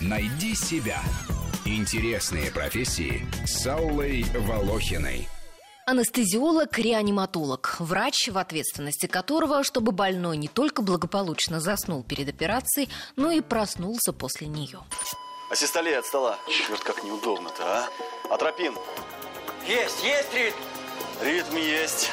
Найди себя. Интересные профессии с Аллой Волохиной. Анестезиолог-реаниматолог, врач, в ответственности которого, чтобы больной не только благополучно заснул перед операцией, но и проснулся после нее. Асистолей от стола. Черт, как неудобно-то, а? Атропин. Есть, есть ритм. Ритм есть.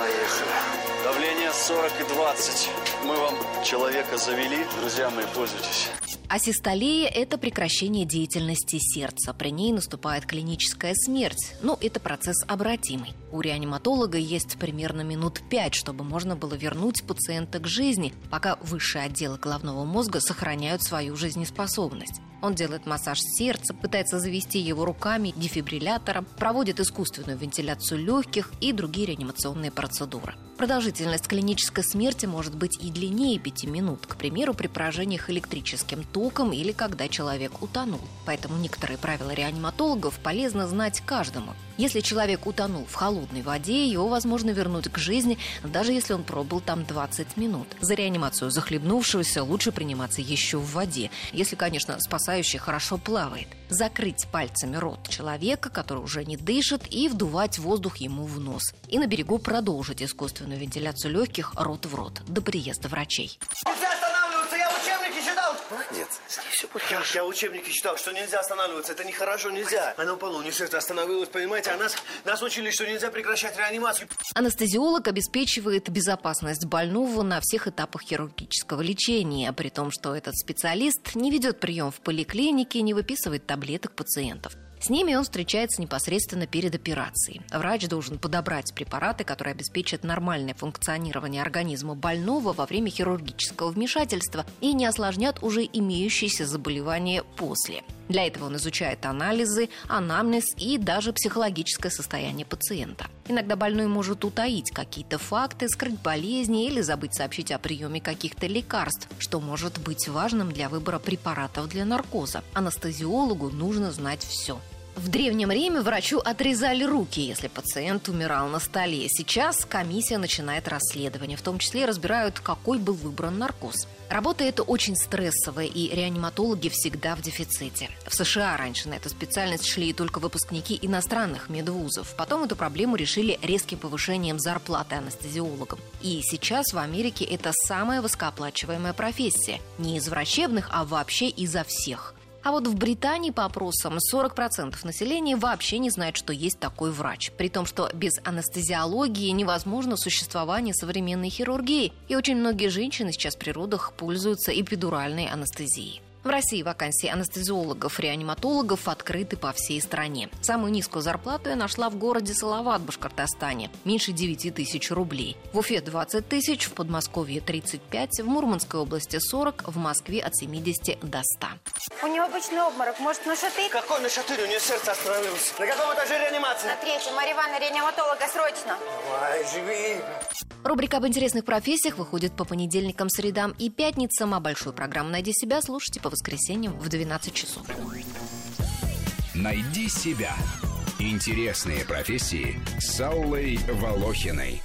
Поехали. Давление 40 и 20. Мы вам человека завели. Друзья мои, пользуйтесь. Асистолия – это прекращение деятельности сердца. При ней наступает клиническая смерть. Но это процесс обратимый. У реаниматолога есть примерно минут пять, чтобы можно было вернуть пациента к жизни, пока высшие отделы головного мозга сохраняют свою жизнеспособность. Он делает массаж сердца, пытается завести его руками дефибриллятором, проводит искусственную вентиляцию легких и другие реанимационные процедуры. Продолжительность клинической смерти может быть и длиннее 5 минут, к примеру, при поражениях электрическим током или когда человек утонул. Поэтому некоторые правила реаниматологов полезно знать каждому. Если человек утонул в холодной воде, его возможно вернуть к жизни, даже если он пробыл там 20 минут. За реанимацию захлебнувшегося лучше приниматься еще в воде, если, конечно, спасающий хорошо плавает. Закрыть пальцами рот человека, который уже не дышит, и вдувать воздух ему в нос. И на берегу продолжить искусственную вентиляцию легких рот в рот до приезда врачей. Нельзя останавливаться, я в учебнике читал. Молодец. Все Я, учебнике читал, что нельзя останавливаться. Это нехорошо, нельзя. Она упала, не сердце остановилось, понимаете? А нас, нас учили, что нельзя прекращать реанимацию. Анестезиолог обеспечивает безопасность больного на всех этапах хирургического лечения, при том, что этот специалист не ведет прием в поликлинике, не выписывает таблеток пациентов. С ними он встречается непосредственно перед операцией. Врач должен подобрать препараты, которые обеспечат нормальное функционирование организма больного во время хирургического вмешательства и не осложнят уже имеющиеся заболевания после. Для этого он изучает анализы, анамнез и даже психологическое состояние пациента. Иногда больной может утаить какие-то факты, скрыть болезни или забыть сообщить о приеме каких-то лекарств, что может быть важным для выбора препаратов для наркоза. Анестезиологу нужно знать все. В Древнем Риме врачу отрезали руки, если пациент умирал на столе. Сейчас комиссия начинает расследование, в том числе разбирают, какой был выбран наркоз. Работа эта очень стрессовая, и реаниматологи всегда в дефиците. В США раньше на эту специальность шли только выпускники иностранных медвузов. Потом эту проблему решили резким повышением зарплаты анестезиологам. И сейчас в Америке это самая высокооплачиваемая профессия. Не из врачебных, а вообще изо всех. А вот в Британии по опросам 40% населения вообще не знает, что есть такой врач. При том, что без анестезиологии невозможно существование современной хирургии. И очень многие женщины сейчас при родах пользуются эпидуральной анестезией. В России вакансии анестезиологов-реаниматологов открыты по всей стране. Самую низкую зарплату я нашла в городе Салават, Башкортостане. Меньше 9 тысяч рублей. В Уфе 20 тысяч, в Подмосковье 35, в Мурманской области 40, в Москве от 70 до 100. У него обычный обморок. Может, на шатырь? Какой на шатырь? У нее сердце остановилось. На каком этаже реанимации? На третьем. Марья Ивановна, реаниматолога, срочно. Давай, живи. Рубрика об интересных профессиях выходит по понедельникам, средам и пятницам, а большую программу «Найди себя» слушайте по воскресеньям в 12 часов. Найди себя. Интересные профессии с Аллой Волохиной.